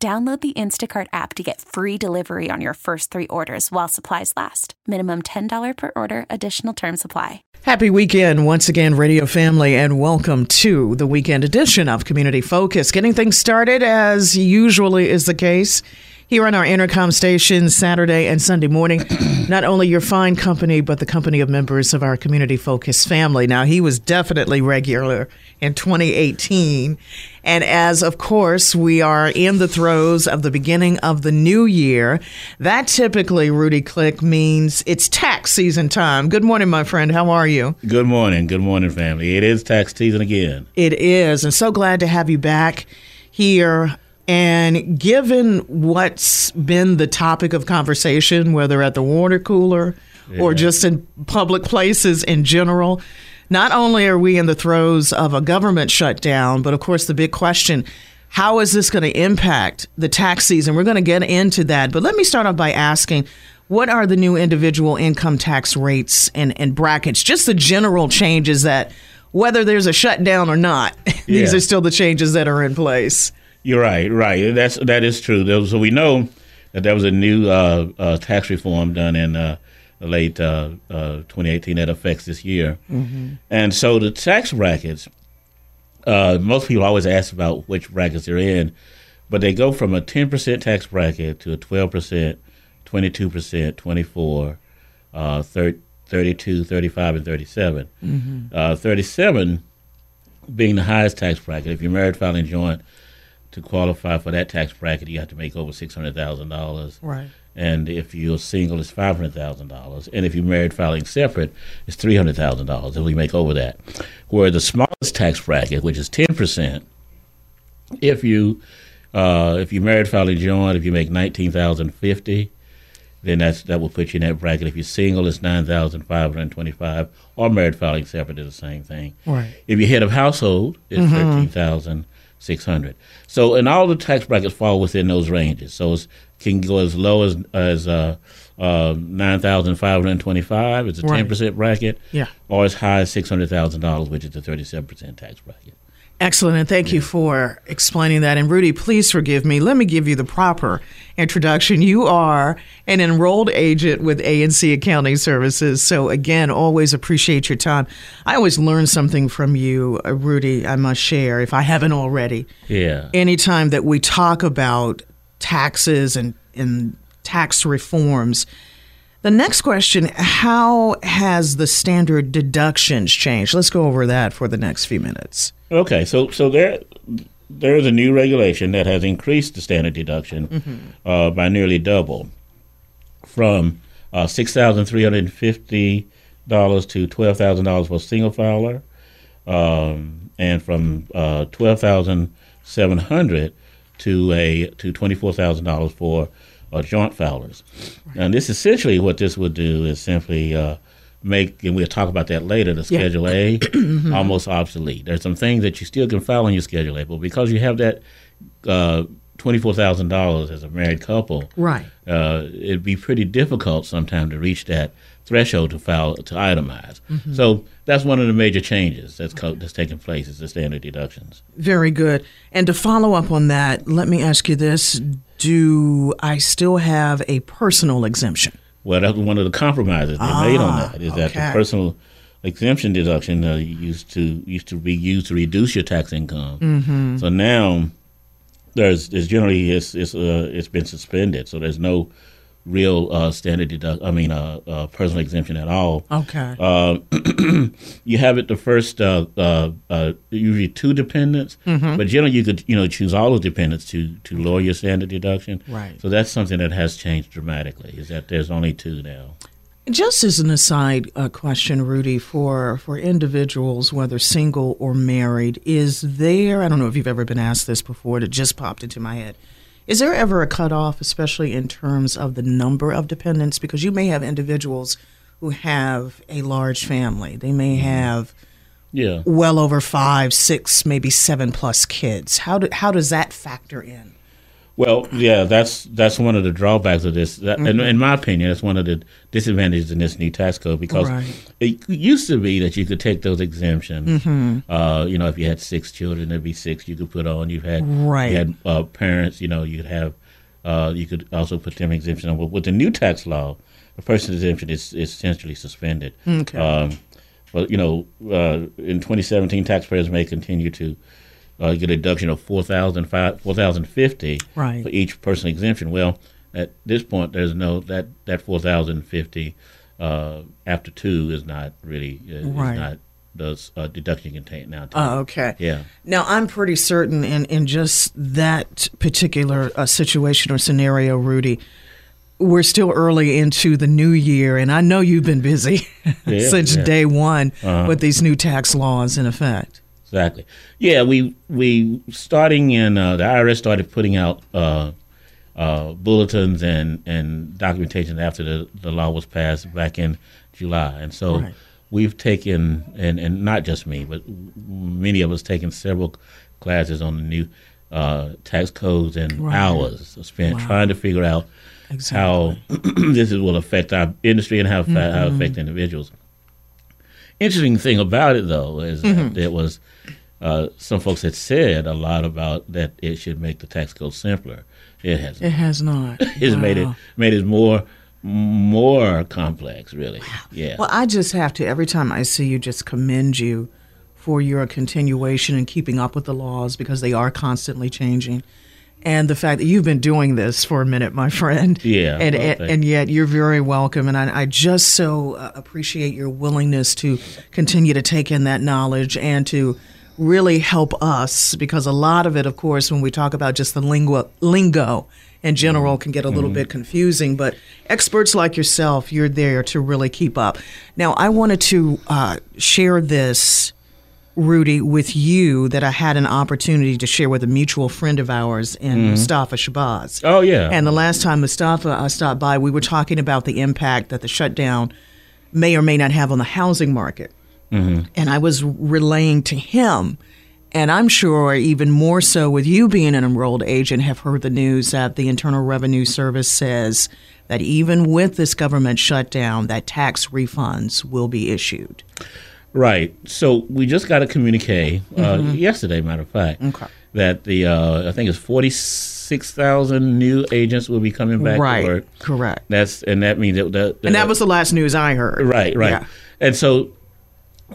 Download the Instacart app to get free delivery on your first three orders while supplies last. Minimum $10 per order, additional term supply. Happy weekend once again, radio family, and welcome to the weekend edition of Community Focus. Getting things started as usually is the case here on our intercom station Saturday and Sunday morning. Not only your fine company, but the company of members of our community focused family. Now, he was definitely regular in 2018. And as, of course, we are in the throes of the beginning of the new year, that typically, Rudy Click, means it's tax season time. Good morning, my friend. How are you? Good morning. Good morning, family. It is tax season again. It is. And so glad to have you back here and given what's been the topic of conversation, whether at the water cooler yeah. or just in public places in general, not only are we in the throes of a government shutdown, but of course, the big question how is this going to impact the tax season? We're going to get into that. But let me start off by asking what are the new individual income tax rates and, and brackets? Just the general changes that, whether there's a shutdown or not, these yeah. are still the changes that are in place. You're right, right. That's that is true. So we know that there was a new uh, uh, tax reform done in uh, late uh, uh, 2018 that affects this year, mm-hmm. and so the tax brackets. Uh, most people always ask about which brackets they're in, but they go from a 10% tax bracket to a 12%, 22%, 24, 30, 32, 35, and 37. Mm-hmm. 37 being the highest tax bracket. If you're married, filing joint, to qualify for that tax bracket, you have to make over six hundred thousand dollars. Right. And if you're single, it's five hundred thousand dollars. And if you're married filing separate, it's three hundred thousand dollars if we make over that. Where the smallest tax bracket, which is ten percent, if you uh, if you're married filing joint, if you make nineteen thousand fifty, then that's that will put you in that bracket. If you're single, it's nine thousand five hundred twenty-five, or married filing separate is the same thing. Right. If you're head of household, it's mm-hmm. thirteen thousand. 600. So, and all the tax brackets fall within those ranges. So it can go as low as as uh, uh, 9,525. It's a right. 10% bracket. Yeah. Or as high as $600,000, which is a 37% tax bracket. Excellent, and thank yeah. you for explaining that. And Rudy, please forgive me. Let me give you the proper introduction. You are an enrolled agent with ANC Accounting Services. So again, always appreciate your time. I always learn something from you, uh, Rudy. I must share if I haven't already. Yeah. Anytime that we talk about taxes and and tax reforms. The next question How has the standard deductions changed? Let's go over that for the next few minutes. Okay, so so there there is a new regulation that has increased the standard deduction mm-hmm. uh, by nearly double, from uh, six thousand three hundred and fifty dollars to twelve thousand dollars for a single filer, um, and from uh, twelve thousand seven hundred to a to twenty four thousand dollars for uh, joint filers. Right. And this essentially what this would do is simply uh, make, and we'll talk about that later, the Schedule yeah. A mm-hmm. almost obsolete. There's some things that you still can file on your Schedule A, but because you have that uh, twenty-four thousand dollars as a married couple, right? Uh, it'd be pretty difficult sometimes to reach that threshold to file to itemize. Mm-hmm. So that's one of the major changes that's co- that's taking place is the standard deductions. Very good. And to follow up on that, let me ask you this: Do I still have a personal exemption? Well, that's one of the compromises they ah, made on that is okay. that the personal exemption deduction uh, used to used to be used to reduce your tax income. Mm-hmm. So now there's there's generally it's it's uh, it's been suspended. So there's no real uh, standard deduct. I mean, uh, uh, personal exemption at all. Okay. Uh, you have it the first uh, uh, usually two dependents, mm-hmm. but generally you could you know choose all the dependents to to lower your standard deduction. Right. So that's something that has changed dramatically. Is that there's only two now. Just as an aside question, Rudy, for for individuals, whether single or married, is there? I don't know if you've ever been asked this before. It just popped into my head Is there ever a cutoff, especially in terms of the number of dependents? Because you may have individuals who have a large family. They may mm-hmm. have Yeah. well over five, six, maybe seven plus kids. How do, how does that factor in? Well, yeah, that's that's one of the drawbacks of this. That, in, in my opinion, that's one of the disadvantages in this new tax code because Right. it used to be that you could take those exemptions. Uh, you know, if you had six children, there'd be six you could put on. You had Right. you had uh, parents. You know, you'd have uh, you could also put them exemption on. But with the new tax law, the person's exemption is, is essentially suspended. Okay. Um, but you know, uh, in 2017, taxpayers may continue to uh, get a deduction of 4,000 4,050 Right. for each person exemption. Well, at this point, there's no that that 4,050 uh, after two is not really uh, Right. is not the uh, deduction take now. Oh, okay. Yeah. Now, I'm pretty certain in, in just that particular uh, situation or scenario, Rudy, we're still early into the new year, and I know you've been busy Yeah, since yeah. day one Uh-huh. with these new tax laws in effect. Exactly. Yeah, we we starting in uh, the IRS started putting out uh, uh, bulletins and and documentation after the, the law was passed back in July, and so Right. we've taken and and not just me, but many of us taken several classes on the new uh, tax codes and Right. hours spent Wow. trying to figure out how this is- will affect our industry and how fa- how affect individuals. Interesting thing about it, though, is that there was uh, some folks had said a lot about that it should make the tax code simpler. It hasn't. It has not. It's made it made it more more complex, really. Yeah. Well, I just have to, every time I see you, just commend you for your continuation and keeping up with the laws because they are constantly changing. And the fact that you've been doing this for a minute, my friend. Yeah, And, well, and, and yet you're very welcome. And I, I just so uh, appreciate your willingness to continue to take in that knowledge and to really help us because a lot of it, of course, when we talk about just the lingo, lingo in general can get a little bit confusing, but experts like yourself, you're there to really keep up. Now, I wanted to uh, share this, Rudy, with you that I had an opportunity to share with a mutual friend of ours in Mustafa Shabazz. oh yeah. And the last time Mustafa uh, stopped by, we were talking about the impact that the shutdown may or may not have on the housing market. And I was relaying to him, and I'm sure even more so with you being an enrolled agent, have heard the news that the Internal Revenue Service says that even with this government shutdown, that tax refunds will be issued. Right. So we just got a communique uh, yesterday, matter of fact, Mm-hmm. Okay. that the uh, I think it's forty six thousand new agents will be coming back right. to work. Correct. That's and that means that, that And that was the last news I heard. right, right. Yeah. And so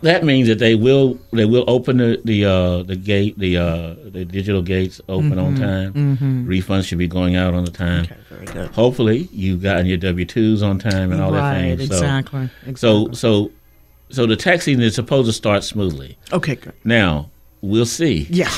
that means that they will they will open the the uh, the gate the uh, the digital gates open on time. Refunds should be going out on the time. Mm-hmm. Okay, very good. Hopefully, you've gotten your W twos on time and all that right, thing. So, exactly. So exactly. so so the tax season is supposed to start smoothly. okay, good. Now we'll see. Yeah.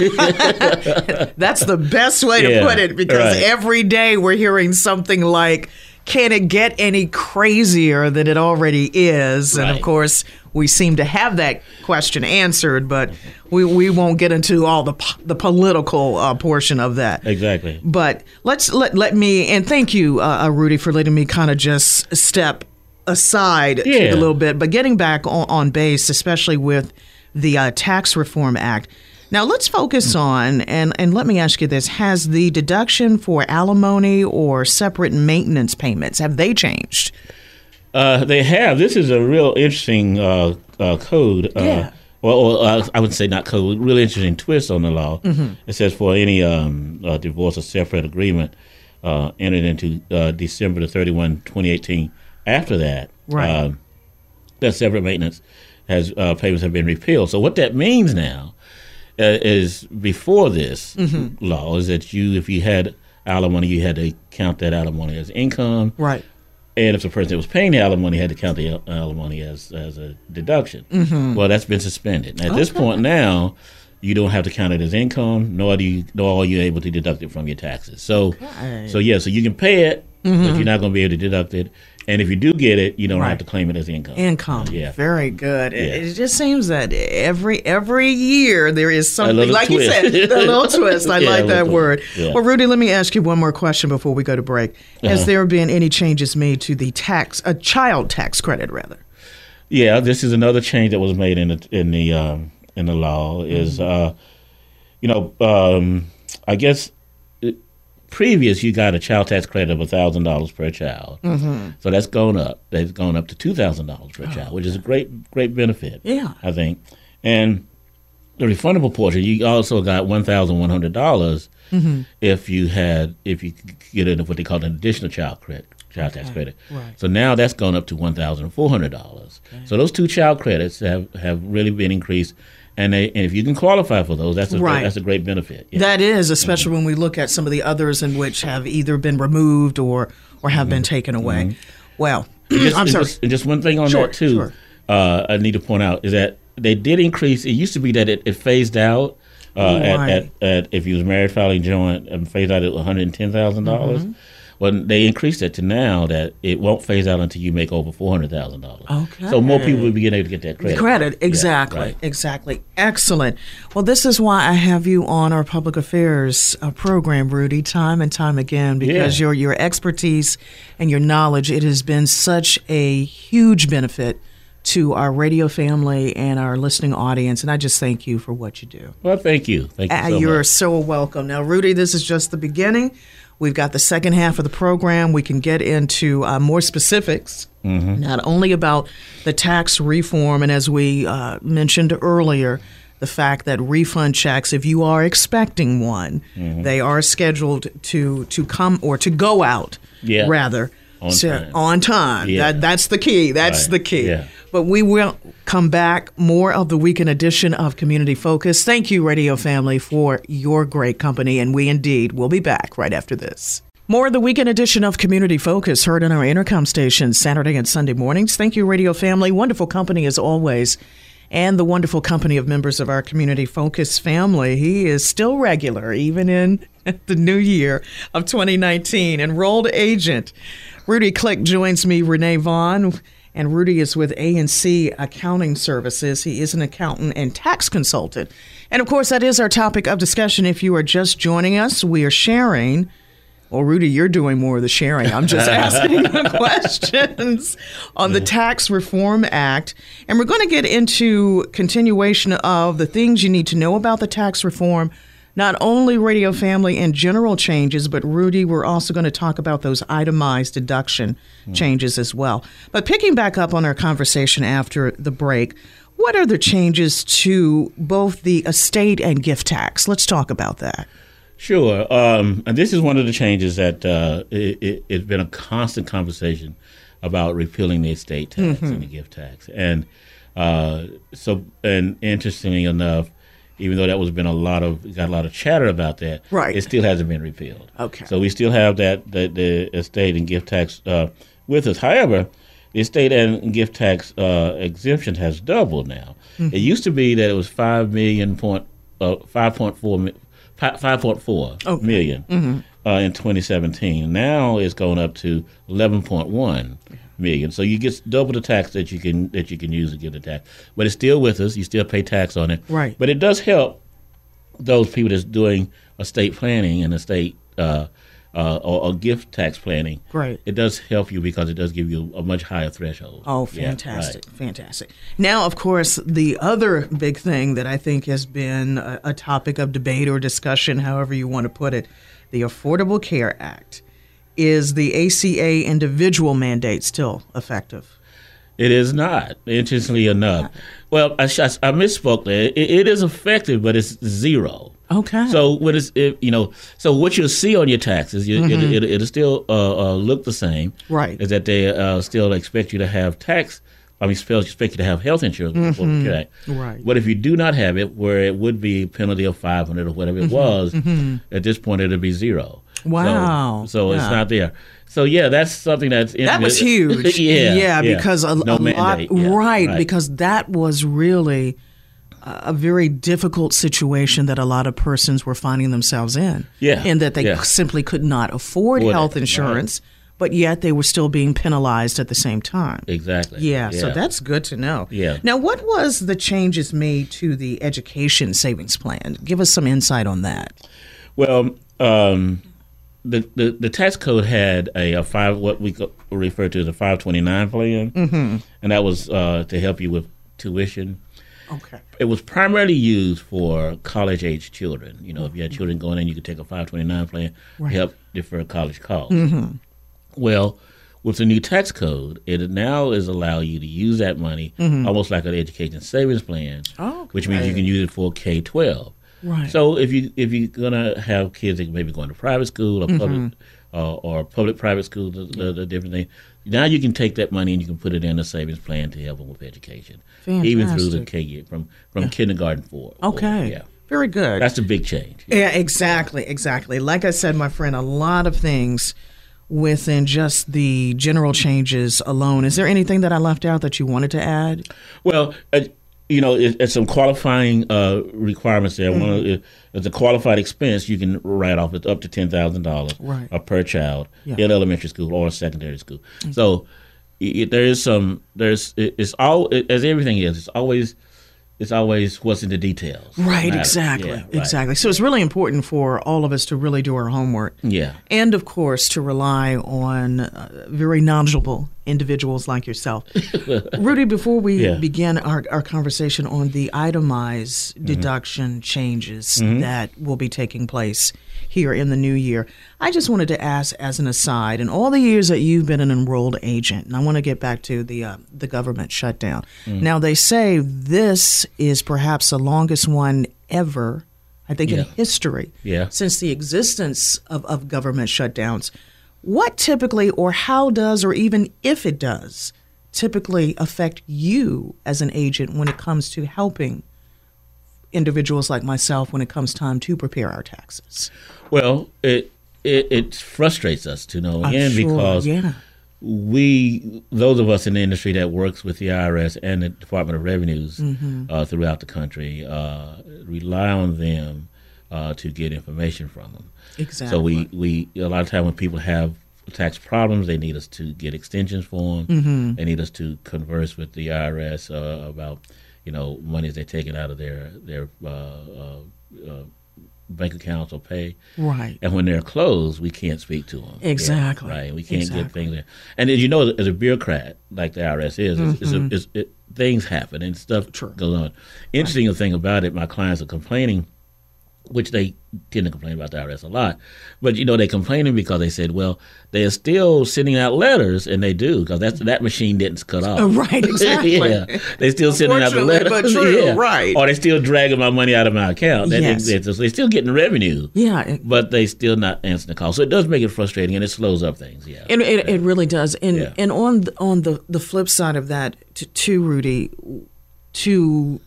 That's the best way to Yeah, put it because right. every day we're hearing something like, can it get any crazier than it already is? And of course, we seem to have that question answered, but we, we won't get into all the, po- the political uh, portion of that. Exactly. But let's let let me and thank you, uh, uh, Rudy, for letting me kind of just step aside Yeah. a little bit. But getting back on, on base, especially with the uh, Tax Reform Act. Now let's focus on and and let me ask you this: Has the deduction for alimony or separate maintenance payments have they changed? Uh, they have. This is a real interesting uh, uh, code. Uh, Yeah. Well, uh, I would say not code. Really interesting twist on the law. Mm-hmm. It says for any um, uh, divorce or separate agreement uh, entered into uh, December the 31, 2018. After that, Right. um, that separate maintenance has uh, payments have been repealed. So what that means now uh, is before this Mm-hmm. law is that you, if you had alimony, you had to count that alimony as income. Right. And if the person that was paying the alimony had to count the alimony as as a deduction, well, that's been suspended. At this point now, you don't have to count it as income, nor do you, nor are you able to deduct it from your taxes. So, so yeah, so you can pay it, but you're not going to be able to deduct it. And if you do get it, you don't Right. have to claim it as income. Income. Yeah. Very good. It, Yeah. it just seems that every every year there is something like you said, a little twist. I Yeah, like that little word. Yeah. Well, Rudy, let me ask you one more question before we go to break. Has Uh-huh. there been any changes made to the tax, a child tax credit rather? Yeah, this is another change that was made in the in the um, in the law. Is uh, you know, um, I guess it, previous you got a child tax credit of thousand dollars per child, mm-hmm. so that's gone up. That's gone up to two thousand dollars per child, which is a great great benefit. Yeah. I think, and the refundable portion you also got one thousand one hundred dollars if you had if you could get in what they call an additional child credit child tax credit. right. So now that's gone up to one thousand four hundred dollars. So those two child credits have, have really been increased, and they and if you can qualify for those, that's a Right. that's a great benefit. Yeah. That is, mm-hmm. especially when we look at some of the others in which have either been removed or or have been mm-hmm. taken away. Mm-hmm. Well, just, I'm sorry. Just, just one thing on Sure, that too, sure. uh, I need to point out is that they did increase. It used to be that it, it phased out. Uh, Right. at, at if you was married filing joint and phased out at one hundred and ten thousand dollars. Well, they increased it to now that it won't phase out until you make over four hundred thousand dollars. Okay. So more people will be able to get that credit. Credit, Yeah, exactly, right. exactly. Excellent. Well, this is why I have you on our public affairs uh, program, Rudy, time and time again, because Yeah. your your expertise and your knowledge, it has been such a huge benefit to our radio family and our listening audience, and I just thank you for what you do. Well, thank you. Thank you Uh, so you're much. so welcome. Now, Rudy, this is just the beginning. We've got the second half of the program. We can get into uh, more specifics, Mm-hmm. not only about the tax reform, and as we uh, mentioned earlier, the fact that refund checks, if you are expecting one, Mm-hmm. they are scheduled to to come or to go out, Yeah. rather. On so- time. on time. Yeah. That, that's the key. That's Right. the key. Yeah. But we will come back more of the weekend edition of Community Focus. Thank you, Radio Family, for your great company, and we indeed will be back right after this. More of the weekend edition of Community Focus heard on our intercom stations Saturday and Sunday mornings. Thank you, Radio Family. Wonderful company as always. And the wonderful company of members of our Community Focus family. He is still regular, even in the new year of 2019. Enrolled agent Rudy Click joins me, Renee Vaughn, and Rudy is with A&C Accounting Services. He is an accountant and tax consultant. And of course, that is our topic of discussion. If you are just joining us, we are sharing. Well, Rudy, you're doing more of the sharing. I'm just asking the questions on the Tax Reform Act. And we're going to get into continuation of the things you need to know about the tax reform, not only radio family and general changes, but Rudy, we're also going to talk about those itemized deduction changes as well. But picking back up on our conversation after the break, what are the changes to both the estate and gift tax? Let's talk about that. Sure. Um, and this is one of the changes that uh, it, it, it's been a constant conversation about repealing the estate tax Mm-hmm. and the gift tax. And uh, so, and interestingly enough, even though that was been a lot of got a lot of chatter about that, Right. It still hasn't been repealed. Okay. So we still have that the, the estate and gift tax uh, with us. However, the estate and gift tax uh, exemption has doubled now. Mm-hmm. It used to be that it was five million point uh, five point four mi- five point four Okay. million, Mm-hmm. uh, in 2017. Now it's going up to 11.1 million. So you get double the tax that you can that you can use to get the tax. But it's still with us. You still pay tax on it. Right. But it does help those people that's doing estate planning and estate uh, uh, or, or gift tax planning. Great. It does help you because it does give you a much higher threshold. Oh, Yeah, fantastic, right. fantastic. Now, of course, the other big thing that I think has been a, a topic of debate or discussion, however you want to put it, the Affordable Care Act. Is the ACA individual mandate still effective? It is not, interestingly enough. Well, I, sh- I misspoke there. It, it is effective, but it's zero. Okay. So what is it, you know? So what you'll see on your taxes, you, it, it, it'll still uh, uh, look the same. Right. Is that they uh, still expect you to have tax? I mean, still expect you to have health insurance. before the Care Act. Right. But if you do not have it, where it would be a penalty of five hundred or whatever it mm-hmm. was, mm-hmm. at this point it'll be zero. Wow. So, it's Yeah. not there. So yeah, that's something that's that was huge. yeah, yeah, because a, No a lot, yeah, right, Because that was really a very difficult situation that a lot of persons were finding themselves in. Yeah, in that they yeah. simply could not afford Afford it, health right. But yet they were still being penalized at the same time. Exactly. Yeah, so that's good to know. Yeah. Now, what was the changes made to the education savings plan? Give us some insight on that. Well, um, the, the the tax code had a, a five what we refer to as a five twenty nine plan, mm-hmm. and that was uh, to help you with tuition. Okay. It was primarily used for college age children. You know, if you had children going in, you could take a five twenty nine plan to help defer college costs. Mm-hmm. Well, with the new tax code, it now is allow you to use that money almost like an education savings plan, Oh, which means you can use it for K twelve. Right. So if you if you're gonna have kids that maybe going to private school or public Mm-hmm. uh, or public private school, the, the, the different thing, now you can take that money and you can put it in a savings plan to help them with education, even through the K year from from kindergarten forward. Okay. yeah, Very good. that's a big change. Yeah, exactly, exactly. Like I said, my friend, a lot of things within just the general changes alone. Is there anything that I left out that you wanted to add? Well, uh, you know, it, it's some qualifying uh, requirements there. One Mm-hmm. of it's a qualified expense you can write off up to ten thousand dollars Right. per child Yeah. in elementary school or secondary school. So i i- there is some. There's it, it's all it, as everything is. It's always it's always what's in the details. Right, Matter. exactly, Yeah, right. exactly. So it's really important for all of us to really do our homework. Yeah. And of course, to rely on uh, very knowledgeable individuals like yourself. Rudy, before we Yeah. begin our, our conversation on the itemized Mm-hmm. deduction changes that will be taking place here in the new year, I just wanted to ask, as an aside, in all the years that you've been an enrolled agent, and I want to get back to the uh, the government shutdown. Mm. Now, they say this is perhaps the longest one ever. I think in history Yeah. since the existence of, of government shutdowns. What typically, or how does, or even if it does, typically affect you as an agent when it comes to helping individuals like myself when it comes time to prepare our taxes? Well, it it, it frustrates us to no end sure, because yeah, we those of us in the industry that works with the IRS and the Department of Revenues Mm-hmm. uh, throughout the country uh, rely on them uh, to get information from them. exactly. So we, we a lot of time when people have tax problems, they need us to get extensions for them. Mm-hmm. They need us to converse with the IRS uh, about you know monies they're taking out of their their uh, uh, uh, bank accounts or pay. right. And when they're closed, we can't speak to them. Exactly. right. We can't get things there. And as you know, as a bureaucrat like the IRS is, it's, it's a, it's, it, things happen and stuff Mm-hmm. True. goes on. Interesting thing about it, my clients are complaining, which they tend to complain about the IRS a lot. But you know, they're complaining because they said, well, they are still sending out letters, and they do because that's that machine didn't cut off. Uh, right, exactly. yeah, they still sending out the letters, but true, yeah. right. Or they're still dragging my money out of my account. That Yes. So they're still getting revenue Yeah, but they still not answering the call. So it does make it frustrating and it slows up things. Yeah. it, it, it really does. And Yeah. and on the, on the the flip side of that, to, to Rudy, to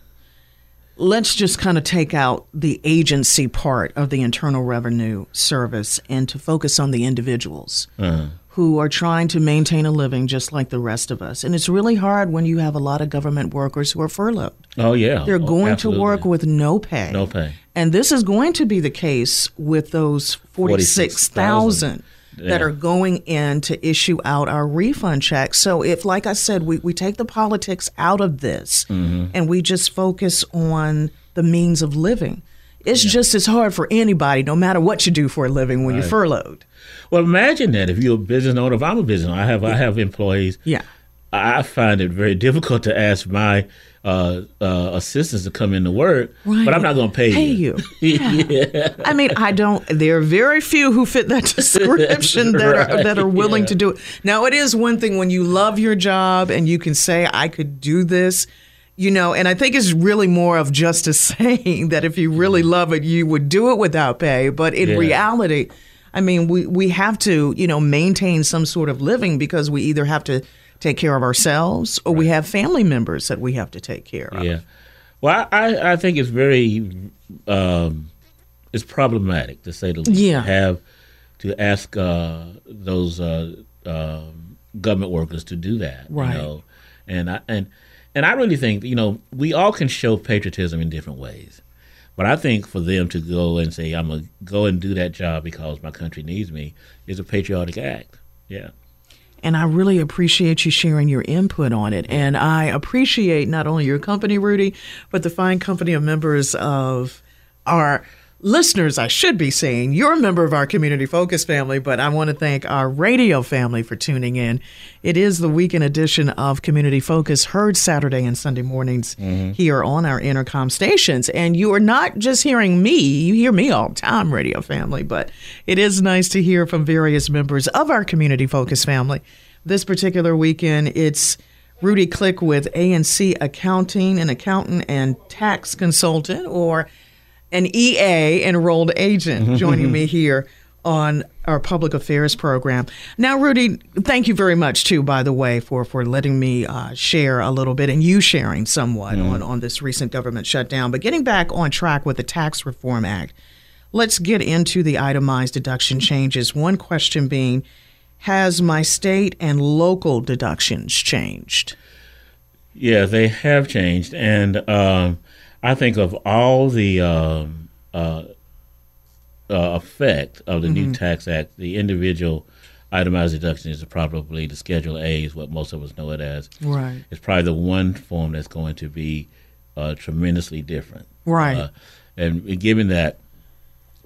let's just kind of take out the agency part of the Internal Revenue Service and to focus on the individuals Uh-huh. who are trying to maintain a living just like the rest of us. And it's really hard when you have a lot of government workers who are furloughed. Oh yeah. They're Oh, going absolutely. to work with no pay. no pay. And this is going to be the case with those 46,000 that Yeah. are going in to issue out our refund checks. So, if, like I said, we, we take the politics out of this Mm-hmm. and we just focus on the means of living, it's just as hard for anybody, no matter what you do for a living, when you're furloughed. Well, imagine that if you're a business owner. If I'm a business owner, I have I have employees. Yeah. I find it very difficult to ask my uh, uh, assistants to come into work, Right. but I'm not going to pay, Pay you. yeah. I mean, I don't. There are very few who fit that description that are that are willing yeah. to do it. Now, it is one thing when you love your job and you can say, "I could do this," you know. And I think it's really more of just a saying that if you really love it, you would do it without pay. But in Yeah. reality, I mean, we we have to, you know, maintain some sort of living because we either have to take care of ourselves or we have family members that we have to take care of. Yeah. Well, I, I think it's very um, it's problematic to say the least. Yeah. To have to ask uh, those uh, um, government workers to do that. Right. You know? And I and and I really think you know we all can show patriotism in different ways. But I think for them to go and say I'm gonna go and do that job because my country needs me is a patriotic act. Yeah. And I really appreciate you sharing your input on it. And I appreciate not only your company, Rudy, but the fine company of members of our listeners, I should be saying. You're a member of our Community Focus family, but I want to thank our radio family for tuning in. It is the weekend edition of Community Focus, heard Saturday and Sunday mornings mm-hmm. here on our intercom stations. And you are not just hearing me, you hear me all the time, radio family, but it is nice to hear from various members of our Community Focus family. This particular weekend, it's Rudy Click with ANC Accounting, an accountant and tax consultant, or an EA enrolled agent mm-hmm. joining me here on our public affairs program. Now, Rudy, thank you very much too, by the way, for for letting me uh, share a little bit and you sharing somewhat mm. on on this recent government shutdown. But getting back on track with the Tax Reform Act, let's get into the itemized deduction changes. One question being, has my state and local deductions changed? Yeah, they have changed, and. Um, I think of all the um, uh, uh, effect of the mm-hmm. new tax act, the individual itemized deduction is probably the Schedule A, is what most of us know it as. Right. It's probably the one form that's going to be uh, tremendously different. Right. Uh, and given that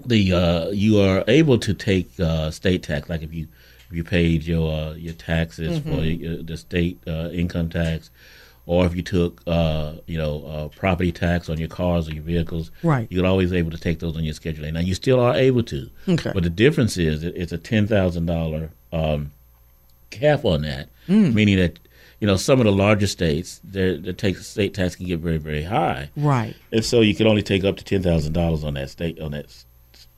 the uh, you are able to take uh, state tax, like if you if you paid your your taxes mm-hmm. for the state income tax or if you took, uh, you know, uh, property tax on your cars or your vehicles, right? You're always able to take those on your Schedule. Now you still are able to, okay. But the difference is it's a ten thousand um, dollar cap on that, mm. meaning that you know some of the larger states, their, their take, state tax can get very very high, right? And so you can only take up to ten thousand dollars on that state on that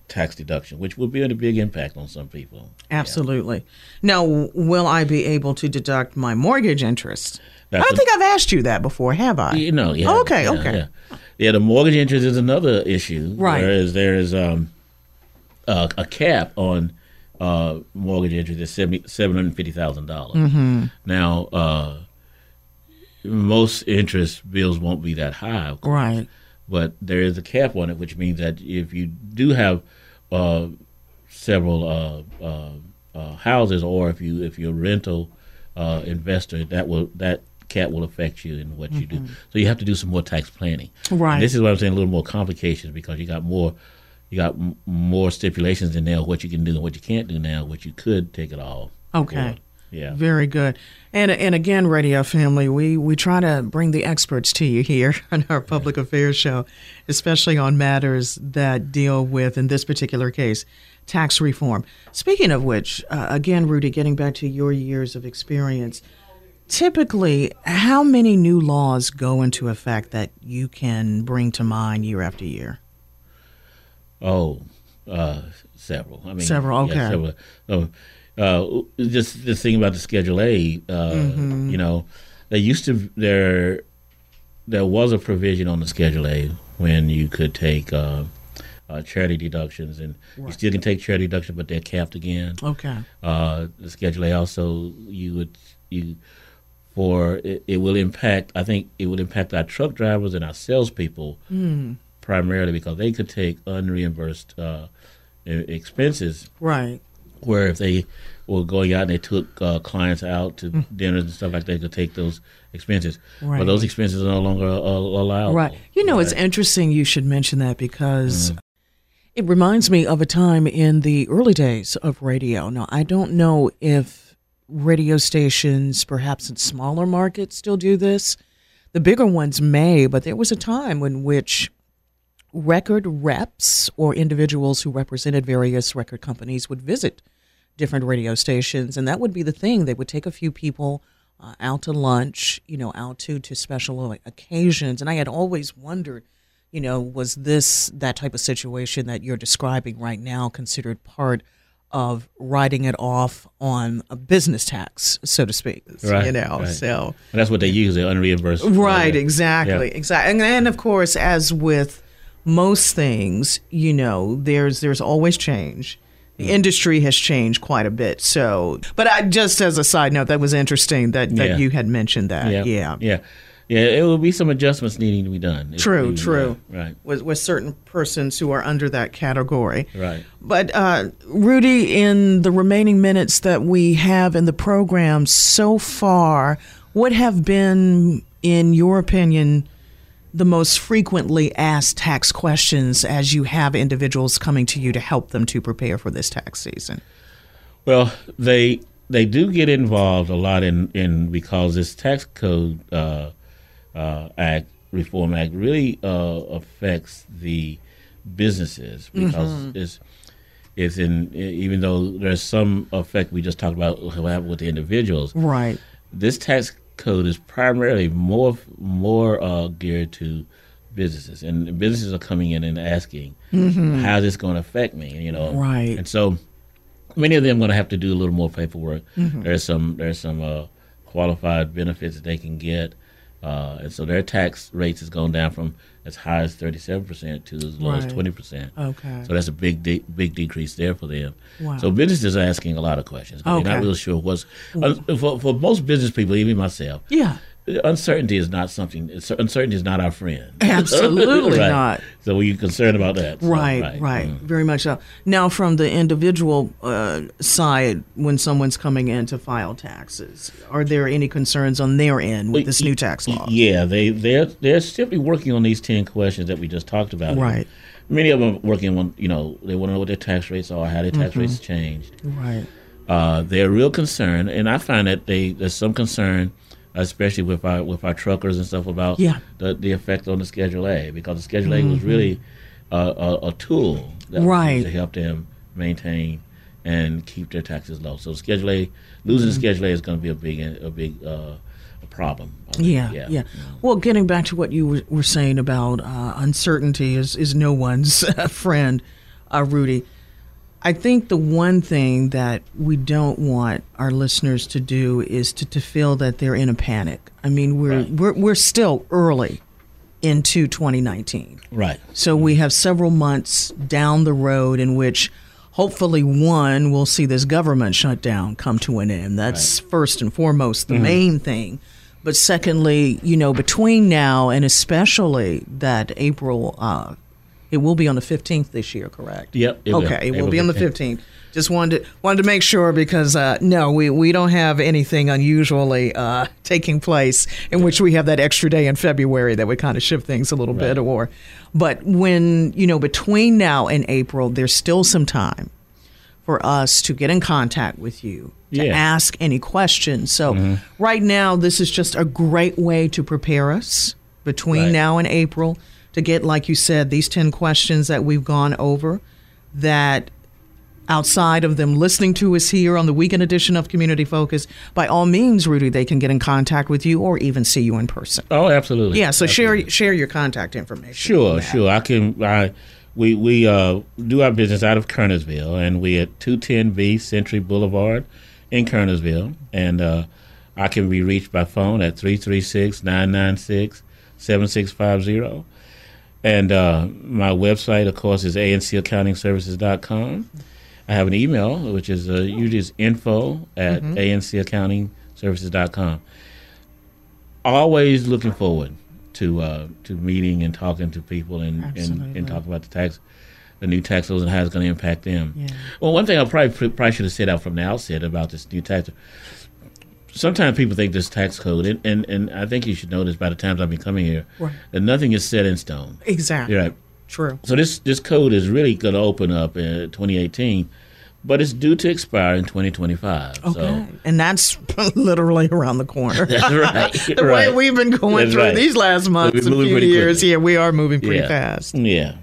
tax deduction, which will be a big impact on some people. Absolutely. Yeah. Now, will I be able to deduct my mortgage interest? That's I don't a, think I've asked you that before, have I? You know, yeah. Oh, okay, yeah, okay. Yeah. yeah. the mortgage interest is another issue. Right. Whereas there is um, a, a cap on uh, mortgage interest at seven hundred fifty thousand dollars. Mm-hmm. Now, uh, most interest bills won't be that high, right? But there is a cap on it, which means that if you do have uh, several uh, uh, uh, houses, or if you if you're a rental investor, that will that cap will affect you in what mm-hmm. you do. Mm-hmm. So you have to do some more tax planning. Right. And this is why I'm saying a little more complications because you got more you got m- more stipulations in there what you can do and what you can't do now, what you could take it all. Okay. Yeah. Very good. And and again, Radio Family, we, we try to bring the experts to you here on our public affairs show, especially on matters that deal with, in this particular case, tax reform. Speaking of which, uh, again, Rudy, getting back to your years of experience, typically, how many new laws go into effect that you can bring to mind year after year? Oh, uh, several. I mean, several. Okay. Yeah, several. So, uh, just just thinking about the Schedule A. Uh, mm-hmm. You know, there used to there there was a provision on the Schedule A when you could take uh, uh, charity deductions, and right. you still can take charity deductions, but they're capped again. Okay. Uh, the Schedule A also you would you for it, it, will impact. I think it will impact our truck drivers and our salespeople mm. primarily because they could take unreimbursed uh, expenses. Right. Where if they were going out and they took uh, clients out to mm. dinners and stuff like that, they could take those expenses. Right. But those expenses are no longer uh, allowed. Right. You know, right. it's interesting you should mention that because. Mm. It reminds me of a time in the early days of radio. Now, I don't know if radio stations, perhaps in smaller markets, still do this. The bigger ones may, but there was a time in which record reps or individuals who represented various record companies would visit different radio stations, and that would be the thing. They would take a few people uh, out to lunch, you know, out to to special occasions, and I had always wondered, you know, was this that type of situation that you're describing right now considered part of writing it off on a business tax, so to speak. Right, you know, right. so and that's what they use, the unreimbursed. Right, exactly, yeah. exactly. And, and of course, as with most things, you know, there's there's always change. The industry has changed quite a bit. So, but I, just as a side note, that was interesting that, that yeah. you had mentioned that. Yeah. Yeah. yeah. Yeah, it will be some adjustments needing to be done. True, we- true. Right, with, with certain persons who are under that category. right. But uh, Rudy, in the remaining minutes that we have in the program so far, what have been, in your opinion, the most frequently asked tax questions as you have individuals coming to you to help them to prepare for this tax season? Well, they they do get involved a lot in, in because this tax code uh, uh, act reform act really uh, affects the businesses because it's it's in even though there's some effect we just talked about what happened with the individuals. Right. This tax code is primarily more more uh, geared to businesses, and businesses are coming in and asking, "How's this going to affect me?" You know, Right. And so many of them are going to have to do a little more paperwork. There's some there's some uh, qualified benefits that they can get, uh, and so their tax rates has gone down from as high as 37 percent to as low as 20 percent. Okay. So that's a big de- big decrease there for them. Wow. So businesses are asking a lot of questions. but They're Okay. not really sure what's uh, for for most business people, even myself. Yeah. Uncertainty is not something. Uncertainty is not our friend. Absolutely Right. not. So we're concerned about that. So, Right, right, Mm. very much so. Now, from the individual uh, side, when someone's coming in to file taxes, are there any concerns on their end with this new tax law? Yeah, they they're they're simply working on these ten questions that we just talked about. Right. Many of them working on you know they want to know what their tax rates are, how their tax Mm-hmm. rates changed. Right. Uh, they're a real concerned, and I find that they there's some concern, especially with our with our truckers and stuff about Yeah. the the effect on the Schedule A because the Schedule A was really a, a, a tool that Right. to help them maintain and keep their taxes low. So Schedule A losing the Schedule A is going to be a big a big uh, a problem. Think. Yeah, yeah, Well, getting back to what you were, were saying about uh, uncertainty is, is no one's friend, uh, Rudy. I think the one thing that we don't want our listeners to do is to, to feel that they're in a panic. I mean, we're, Right. we're, we're still early into 2019. Right. So we have several months down the road in which hopefully one will see this government shutdown come to an end. That's first and foremost the main thing. But secondly, you know, between now and especially that April, uh, it will be on the 15th this year, correct? Yep, it will. okay, it will April be on the 15th. 15th. Just wanted to, wanted to make sure because uh, no, we, we don't have anything unusually uh, taking place in which we have that extra day in February that would kind of shift things a little bit. Or, but when you know between now and April, there's still some time for us to get in contact with you to Yeah. ask any questions. So right now, this is just a great way to prepare us between Right. now and April to get, like you said, these ten questions that we've gone over that outside of them listening to us here on the weekend edition of Community Focus, by all means, Rudy, they can get in contact with you or even see you in person. Oh, absolutely. Yeah, so Absolutely. share share your contact information. Sure, sure. I can. I we we uh, do our business out of Kernersville, and we at two ten B Century Boulevard in Kernersville, and uh, I can be reached by phone at 336-996-7650. And uh, my website, of course, is ancaccountingservices.com. I have an email, which is uh, usually is info at ancaccountingservices.com. Always looking forward to uh, to meeting and talking to people and, and, and talking about the tax, the new tax laws and how it's going to impact them. Yeah. Well, one thing I probably probably should have said out from the outset about this new tax. Sometimes people think this tax code, and, and, and I think you should know this by the times I've been coming here, Right. that nothing is set in stone. Exactly. You're right. True. So this this code is really going to open up in 2018, but it's due to expire in 2025. Okay. So and that's literally around the corner. that's right. the way we've been going That's through right. these last months and few years, quickly. yeah, we are moving pretty yeah. fast. Yeah.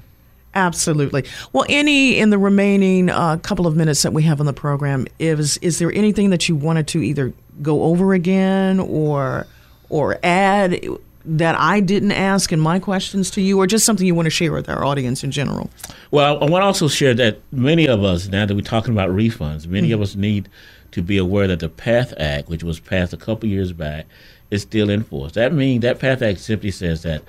Absolutely. Well, any in the remaining uh, couple of minutes that we have on the program, is is there anything that you wanted to either go over again or or add that I didn't ask in my questions to you, or just something you want to share with our audience in general? Well, I want to also share that many of us, now that we're talking about refunds, many Mm-hmm. of us need to be aware that the PATH Act, which was passed a couple years back, is still in force. That means that PATH Act simply says that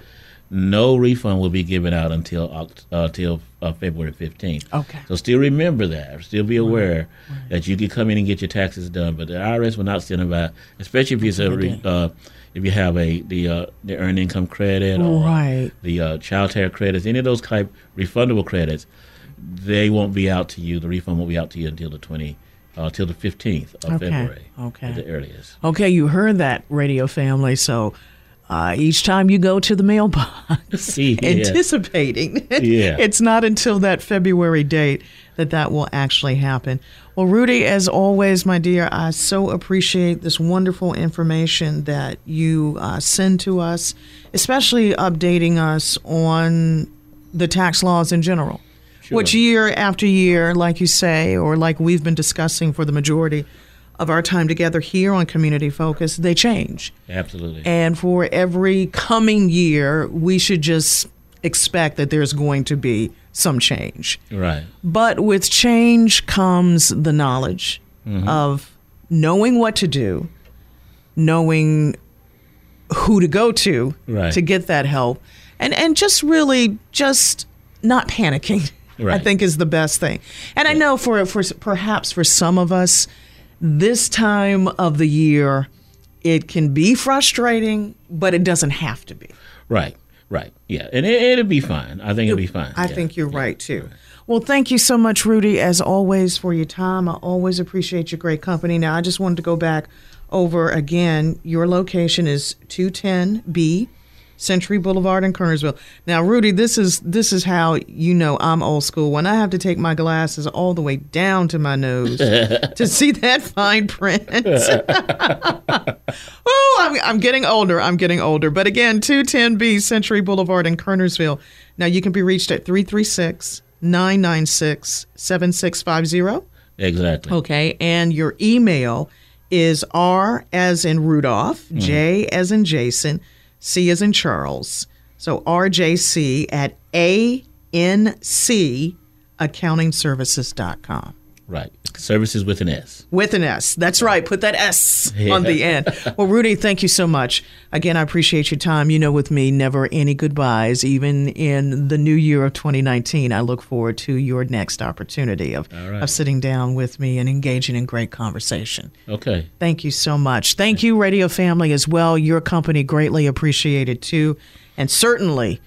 no refund will be given out until uh, till uh, February 15th. Okay. So still remember that. Still be aware that you can come in and get your taxes done, but the IRS will not send them out, especially if you uh, if you have a the uh, the earned income credit or Right. the uh, child care credits, any of those type refundable credits, they won't be out to you. The refund won't be out to you until the 20 uh, till the 15th of Okay. February. Okay. At the earliest. Okay, you heard that, radio family. So uh, each time you go to the mailbox, Yeah. anticipating, Yeah. it's not until that February date that that will actually happen. Well, Rudy, as always, my dear, I so appreciate this wonderful information that you uh, send to us, especially updating us on the tax laws in general. Which year after year, like you say, or like we've been discussing for the majority of our time together here on Community Focus, they change. Absolutely. And for every coming year, we should just expect that there's going to be some change. right. But with change comes the knowledge mm-hmm. of knowing what to do, knowing who to go to Right. to get that help, and, and just really just not panicking. I think is the best thing. And I know for for perhaps for some of us, this time of the year, it can be frustrating, but it doesn't have to be. Right. Right. Yeah. And it, it'll be fine. I think it'll be fine. I Yeah. think you're right too. Well, thank you so much, Rudy, as always, for your time. I always appreciate your great company. Now, I just wanted to go back over again. Your location is 210B Century Boulevard in Kernersville. Now, Rudy, this is this is how you know I'm old school. When I have to take my glasses all the way down to my nose to see that fine print. oh, I'm, I'm getting older. I'm getting older. But again, 210B Century Boulevard in Kernersville. Now, you can be reached at 336 996 7650. Exactly. Okay. And your email is R as in Rudolph, J mm-hmm. as in Jason, C is in Charles. So RJC at ANC accountingservices.com. Right. Services with an S. With an S. That's right. Put that S Yeah. on the end. Well, Rudy, thank you so much. Again, I appreciate your time. You know, with me, never any goodbyes. Even in the new year of 2019, I look forward to your next opportunity of, right. of sitting down with me and engaging in great conversation. Okay. Thank you so much. Thank you, radio family, as well. Your company greatly appreciated too. And certainly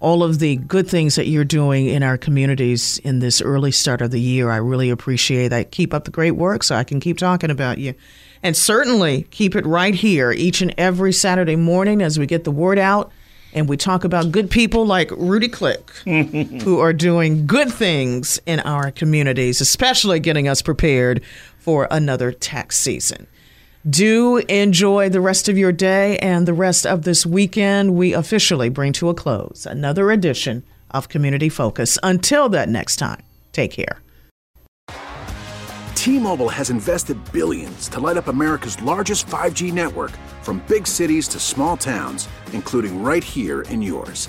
all of the good things that you're doing in our communities in this early start of the year. I really appreciate that. Keep up the great work so I can keep talking about you. And certainly keep it right here each and every Saturday morning as we get the word out and we talk about good people like Rudy Click who are doing good things in our communities, especially getting us prepared for another tax season. Do enjoy the rest of your day and the rest of this weekend. We officially bring to a close another edition of Community Focus. Until that next time, take care. T-Mobile has invested billions to light up America's largest 5G network from big cities to small towns, including right here in yours.